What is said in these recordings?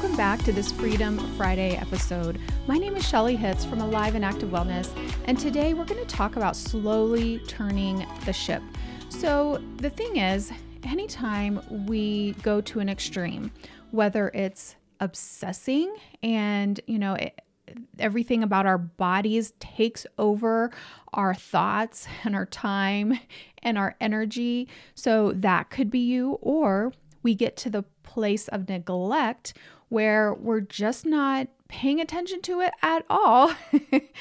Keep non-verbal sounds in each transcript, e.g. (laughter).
welcome back to this Freedom Friday episode. My name is Shelly Hitz from Alive and Active Wellness, and today we're going to talk about slowly turning the ship. So, the thing is, anytime we go to an extreme, whether it's obsessing and, you know, it, everything about our bodies takes over our thoughts and our time and our energy. So that could be you, or we get to the place of neglect where we're just not paying attention to it at all.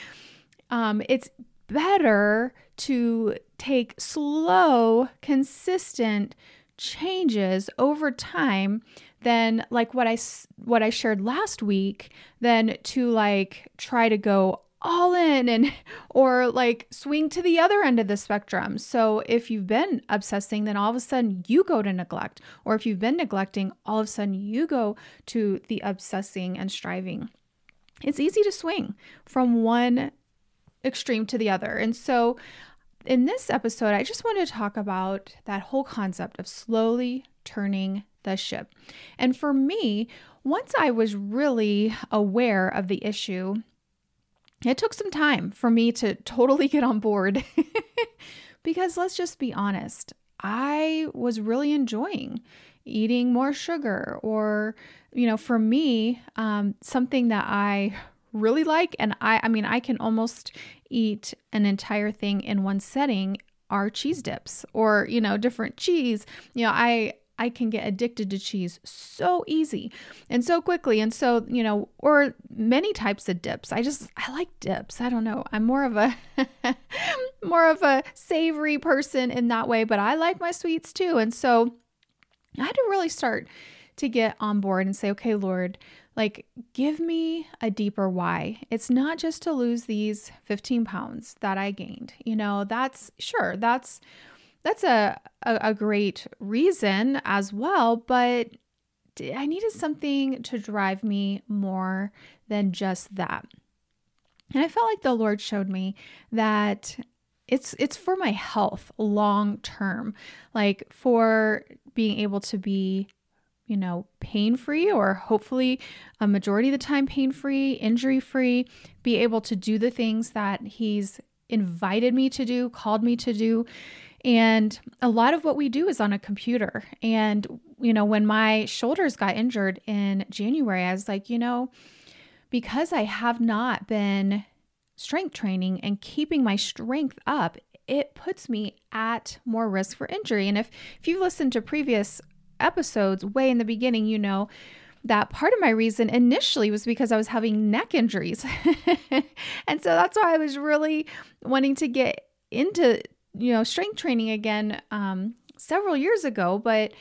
(laughs) um, it's better to take slow, consistent changes over time than like what I what I shared last week than to like try to go all in and (laughs) or like swing to the other end of the spectrum. So if you've been obsessing, then all of a sudden you go to neglect. Or if you've been neglecting, all of a sudden you go to the obsessing and striving. It's easy to swing from one extreme to the other. And so in this episode, I just want to talk about that whole concept of slowly turning the ship. And for me, once I was really aware of the issue, it took some time for me to totally get on board. (laughs) Because let's just be honest, I was really enjoying eating more sugar or you know for me um, something that i really like and i i mean i can almost eat an entire thing in one setting are cheese dips or you know different cheese. You know i I can get addicted to cheese so easy and so quickly. And so, you know, or many types of dips. I just I like dips. I don't know. I'm more of a (laughs) more of a savory person in that way, but I like my sweets too. And so I had to really start to get on board and say, okay, Lord, like give me a deeper why. It's not just to lose these 15 pounds that I gained. You know, that's sure, that's that's a, a, a great reason as well, but I needed something to drive me more than just that. And I felt like the Lord showed me that it's it's for my health long term, like for being able to be you know, pain free or hopefully a majority of the time pain free, injury free, be able to do the things that He's invited me to do, called me to do. And a lot of what we do is on a computer. And, you know, when my shoulders got injured in January, I was like, you know, because I have not been strength training and keeping my strength up, it puts me at more risk for injury. And if if you listened to previous episodes way in the beginning, you know that part of my reason initially was because I was having neck injuries. (laughs) and so that's why I was really wanting to get into you know, strength training again um, several years ago, but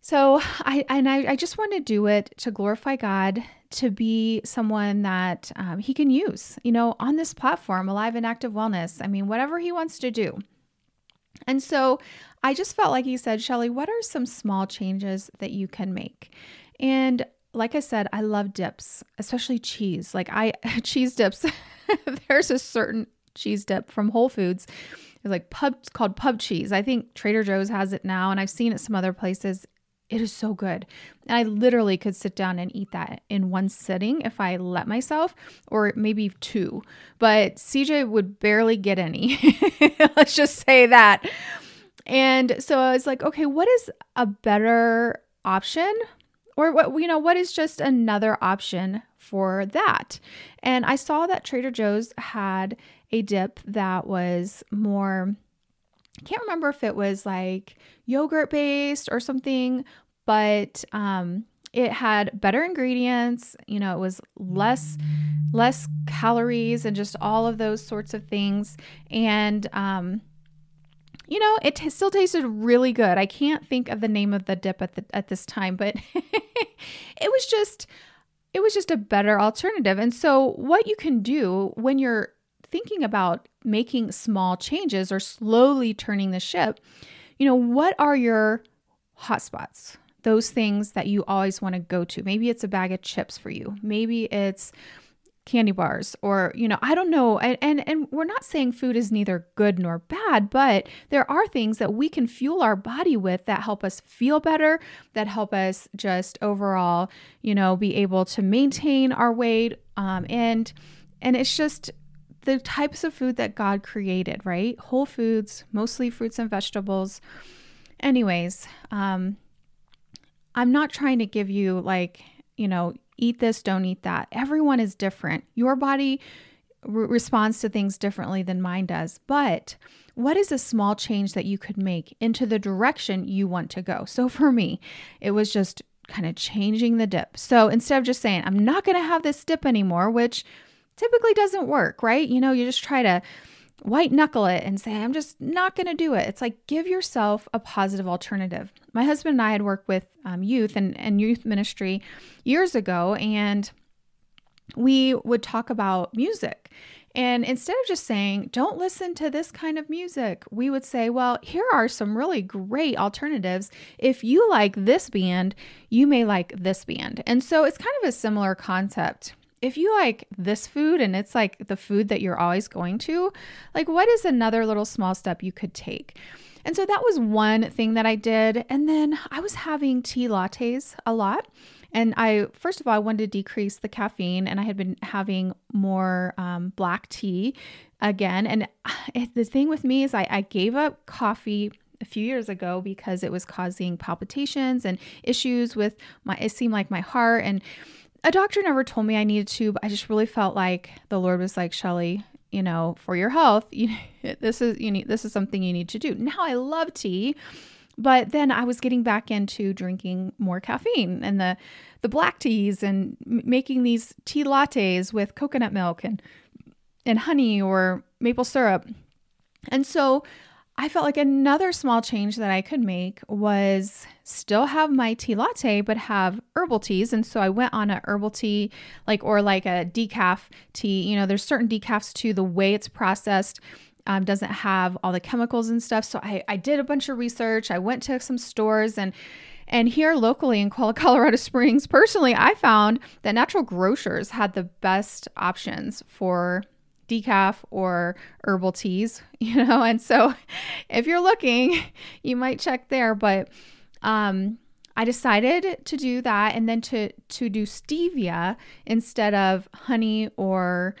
so I and I, I just want to do it to glorify God, to be someone that um, He can use, you know, on this platform, Alive and Active Wellness. I mean, whatever He wants to do. And so I just felt like He said, Shelly, what are some small changes that you can make? And like I said, I love dips, especially cheese. Like I (laughs) cheese dips. (laughs) There's a certain cheese dip from Whole Foods like pub it's called pub cheese. I think Trader Joe's has it now, and I've seen it some other places. It is so good. And I literally could sit down and eat that in one sitting if I let myself, or maybe two. But CJ would barely get any. (laughs) Let's just say that. And so I was like, okay, what is a better option? Or what, you know, what is just another option for that? And I saw that Trader Joe's had a dip that was more, I can't remember if it was like yogurt based or something, but um, it had better ingredients. You know, it was less less calories and just all of those sorts of things. And um, you know, it t- still tasted really good. I can't think of the name of the dip at the at this time, but (laughs) it was just it was just a better alternative. And so what you can do when you're thinking about making small changes or slowly turning the ship, you know, what are your hotspots? Those things that you always want to go to. Maybe it's a bag of chips for you. Maybe it's candy bars or you know i don't know and, and and we're not saying food is neither good nor bad but there are things that we can fuel our body with that help us feel better that help us just overall you know be able to maintain our weight um, and and it's just the types of food that god created right whole foods mostly fruits and vegetables anyways um i'm not trying to give you like you know eat this, don't eat that. Everyone is different. Your body re- responds to things differently than mine does. But what is a small change that you could make into the direction you want to go? So for me, it was just kind of changing the dip. So instead of just saying, I'm not going to have this dip anymore, which typically doesn't work, right? You know, you just try to white knuckle it and say, I'm just not going to do it. It's like give yourself a positive alternative. My husband and I had worked with um, youth and, and youth ministry years ago, and we would talk about music. And instead of just saying, don't listen to this kind of music, we would say, well, here are some really great alternatives. If you like this band, you may like this band. And so it's kind of a similar concept if you like this food and it's like the food that you're always going to, like what is another little small step you could take? And so that was one thing that I did. And then I was having tea lattes a lot. And I, first of all, I wanted to decrease the caffeine, and I had been having more um, black tea again. And (sighs) the thing with me is, I, I gave up coffee a few years ago because it was causing palpitations and issues with my, it seemed like my heart. And a doctor never told me I needed to, but I just really felt like the Lord was like, Shelly, you know, for your health, you (laughs) this is you need this is something you need to do. Now I love tea, but then I was getting back into drinking more caffeine and the the black teas and making these tea lattes with coconut milk and and honey or maple syrup. And so I felt like another small change that I could make was still have my tea latte, but have herbal teas. And so I went on a herbal tea, like, or like a decaf tea. You know, there's certain decafs too, the way it's processed. Um, doesn't have all the chemicals and stuff. So I, I did a bunch of research. I went to some stores and and here locally in (laughs) Colorado Springs, personally, I found that natural grocers had the best options for decaf or herbal teas, (laughs) you know. And so (laughs) if you're looking, (laughs) you might check there, but um I decided to do that and then to to do stevia instead of honey or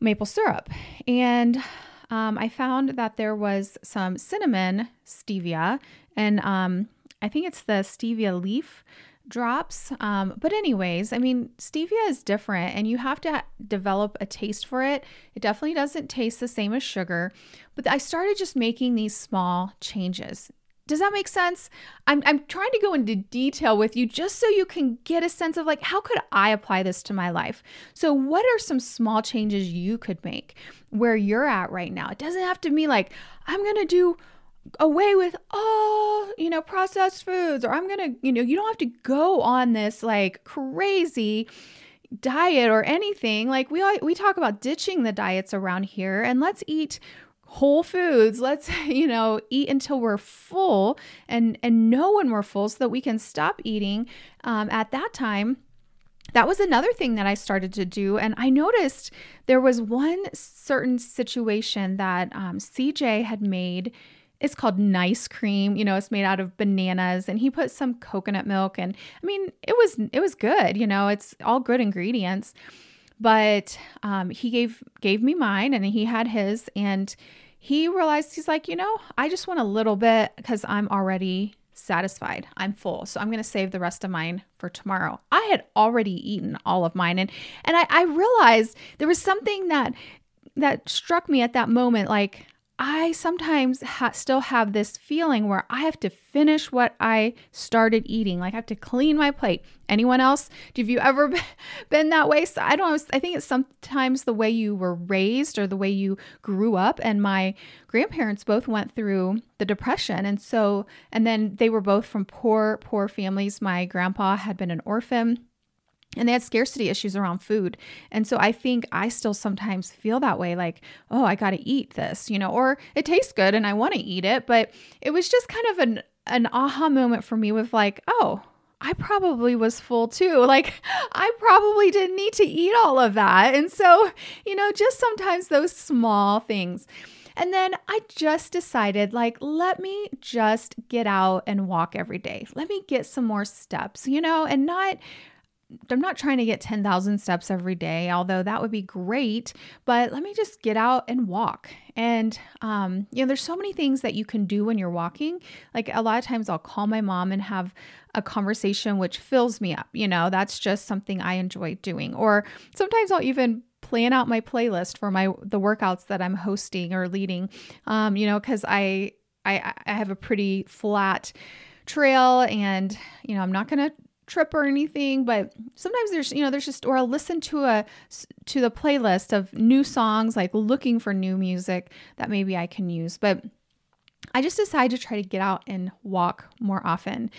maple syrup. And um, I found that there was some cinnamon stevia, and um, I think it's the stevia leaf drops. Um, but, anyways, I mean, stevia is different and you have to develop a taste for it. It definitely doesn't taste the same as sugar, but I started just making these small changes. Does that make sense? I'm, I'm trying to go into detail with you just so you can get a sense of like, how could I apply this to my life? So, what are some small changes you could make where you're at right now? It doesn't have to be like, I'm going to do away with all you know processed foods or i'm gonna you know you don't have to go on this like crazy diet or anything like we we talk about ditching the diets around here and let's eat whole foods let's (laughs) you know eat until we're full and and know when we're full so that we can stop eating um, at that time that was another thing that I started to do. And I noticed there was one certain situation that um, CJ had made it's called nice cream you know it's made out of bananas and he put some coconut milk and i mean it was it was good you know it's all good ingredients. But um, he gave gave me mine and he had his and he realized he's like you know i just want a little bit because i'm already satisfied. I'm full. So i'm going to save the rest of mine for tomorrow. I had already eaten all of mine and and I, I realized there was something that that struck me at that moment like I sometimes ha- still have this feeling where I have to finish what I started eating. Like I have to clean my plate. Anyone else? Have you ever (laughs) been that way? So I don't. I think it's sometimes the way you were raised or the way you grew up. And my grandparents both went through the depression. And so, and then they were both from poor, poor families. My grandpa had been an orphan and they had scarcity issues around food. And so I think I still sometimes feel that way like, oh, I got to eat this, you know, or it tastes good and I want to eat it. But it was just kind of an, an aha moment for me with like, oh, I probably was full too. (laughs) Like, I probably didn't need to eat all of that. And so, you know, just sometimes those small things. And then I just decided, like, let me just get out and walk every day. Let me get some more steps, you know, and not I'm not trying to get 10,000 steps every day, although that would be great, but let me just get out and walk. And, um, you know, there's so many things that you can do when you're walking. Like a lot of times I'll call my mom and have a conversation which fills me up. You know, that's just something I enjoy doing. Or sometimes I'll even plan out my playlist for my the workouts that I'm hosting or leading. Um, you know, because I, I I have a pretty flat trail and you know i'm not going to trip or anything but sometimes there's you know there's just or i'll listen to a to the playlist of new songs like looking for new music that maybe i can use but i just decided to try to get out and walk more often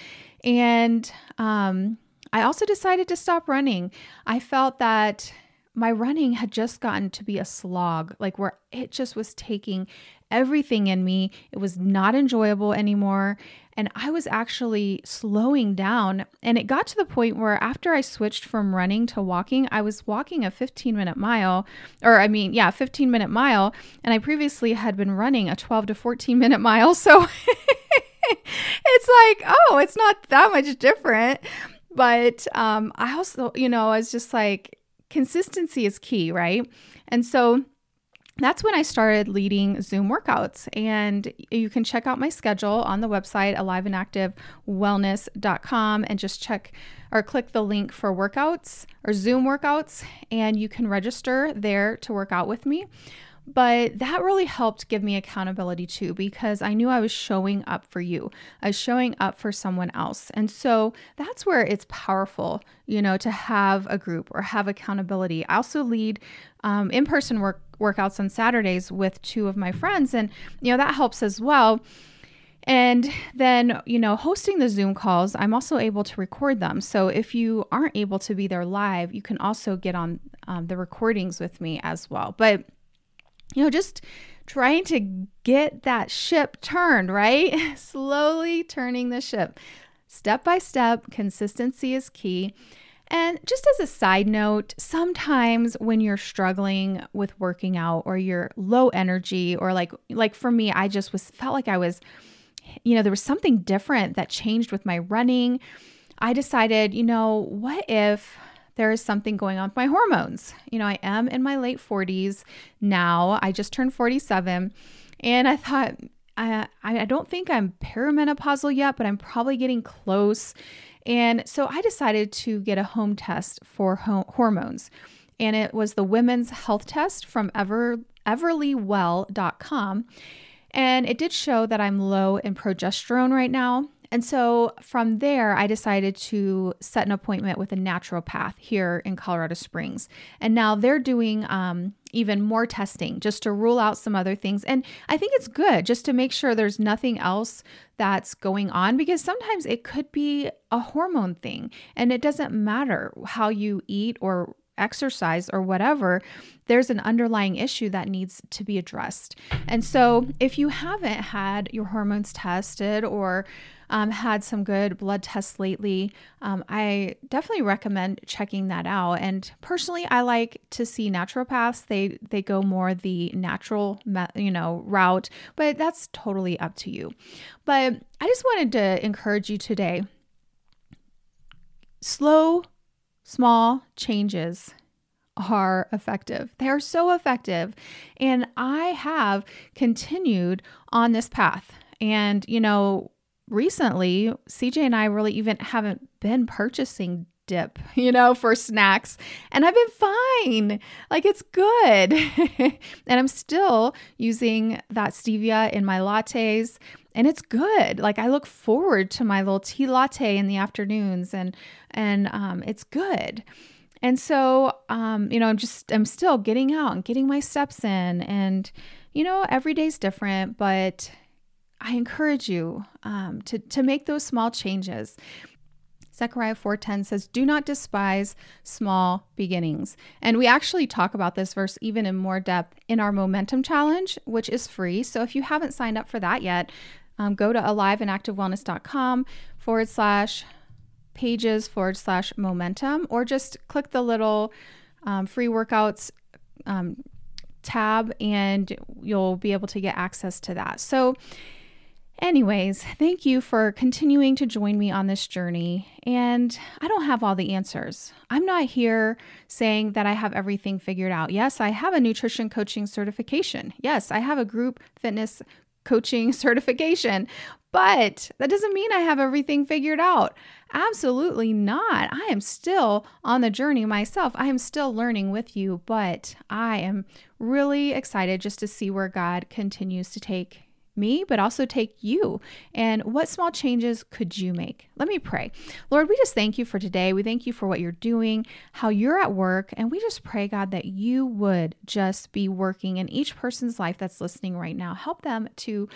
and um, i also decided to stop running i felt that my running had just gotten to be a slog, like where it just was taking everything in me. It was not enjoyable anymore. And I was actually slowing down. And it got to the point where after I switched from running to walking, I was walking a 15 minute mile, or I mean, yeah, 15 minute mile. And I previously had been running a 12 to 14 minute mile. (laughs) So it's like, oh, it's not that much different. But um, I also, you know, I was just like, consistency is key, right? And so that's when I started leading Zoom workouts. And you can check out my schedule on the website, aliveandactivewellness.com, and just check or click the link for workouts or Zoom workouts, and you can register there to work out with me. But that really helped give me accountability too, because I knew I was showing up for you. I was showing up for someone else. And so that's where it's powerful, you know, to have a group or have accountability. I also lead um, in person work workouts on Saturdays with two of my friends, and, you know, that helps as well. And then, you know, hosting the Zoom calls, I'm also able to record them. So if you aren't able to be there live, you can also get on um, the recordings with me as well. But you know, just trying to get that ship turned, right? (laughs) Slowly turning the ship. Step by step, consistency is key. And just as a side note, sometimes when you're struggling with working out or you're low energy or like like for me, I just was felt like I was you know, there was something different that changed with my running. I decided, you know, what if there is something going on with my hormones. You know, I am in my late 40s now. I just turned 47. And I thought, I, I don't think I'm perimenopausal yet, but I'm probably getting close. And so I decided to get a home test for ho- hormones. And it was the women's health test from Ever, everlywell.com. And it did show that I'm low in progesterone right now. And so from there, I decided to set an appointment with a naturopath here in Colorado Springs. And now they're doing um, even more testing just to rule out some other things. And I think it's good just to make sure there's nothing else that's going on because sometimes it could be a hormone thing and it doesn't matter how you eat or exercise or whatever, there's an underlying issue that needs to be addressed. And so, if you haven't had your hormones tested or um, had some good blood tests lately, um, I definitely recommend checking that out. And personally, I like to see naturopaths. They they go more the natural, you know, route, but that's totally up to you. But I just wanted to encourage you today. Slow, small changes are effective. They are so effective. And I have continued on this path. And, you know, recently, CJ and I really even haven't been purchasing dip, (laughs) you know, for snacks. And I've been fine. Like it's good. (laughs) and I'm still using that stevia in my lattes and it's good. Like I look forward to my little tea latte in the afternoons and and um, it's good. And so um, you know, I'm just I'm still getting out and getting my steps in and you know, every day's different, but I encourage you um, to, to make those small changes. Zechariah 4:10 says, "Do not despise small beginnings." And we actually talk about this verse even in more depth in our momentum challenge, which is free. So if you haven't signed up for that yet, um, go to aliveandactivewellness.com forward slash pages forward slash momentum, or just click the little um, free workouts um, tab and you'll be able to get access to that. So, Anyways, thank you for continuing to join me on this journey. And I don't have all the answers. I'm not here saying that I have everything figured out. Yes, I have a nutrition coaching certification. Yes, I have a group fitness coaching (laughs) certification, but that doesn't mean I have everything figured out. Absolutely not. I am still on the journey myself. I am still learning with you, but I am really excited just to see where God continues to take me, but also take you. And what small changes could you make? Let me pray. Lord, we just thank you for today. We thank you for what you're doing, how you're at work. And we just pray, God, that you would just be working in each person's life that's listening right now. Help them to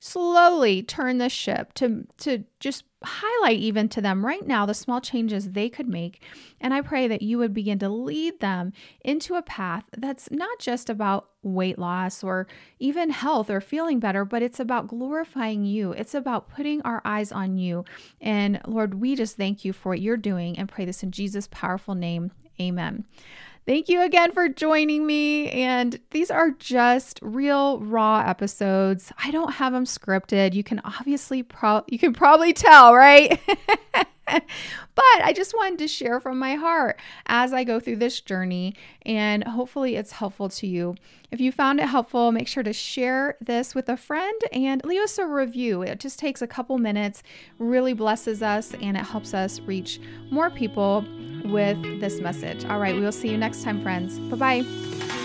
slowly turn the ship to to just highlight even to them right now the small changes they could make. And i pray that you would begin to lead them into a path that's not just about weight loss or even health or feeling better but it's about glorifying you. It's about putting our eyes on you. And lord we just thank you for what you're doing and pray this in jesus powerful name. Amen Thank you again for joining me. And these are just real raw episodes. I don't have them scripted. You can obviously pro you can probably tell, right? (laughs) but I just wanted to share from my heart as I go through this journey, and hopefully it's helpful to you. If you found it helpful, make sure to share this with a friend and leave us a review. It just takes a couple minutes, really blesses us, and it helps us reach more people with this message. All right, we will see you next time, friends. Bye bye.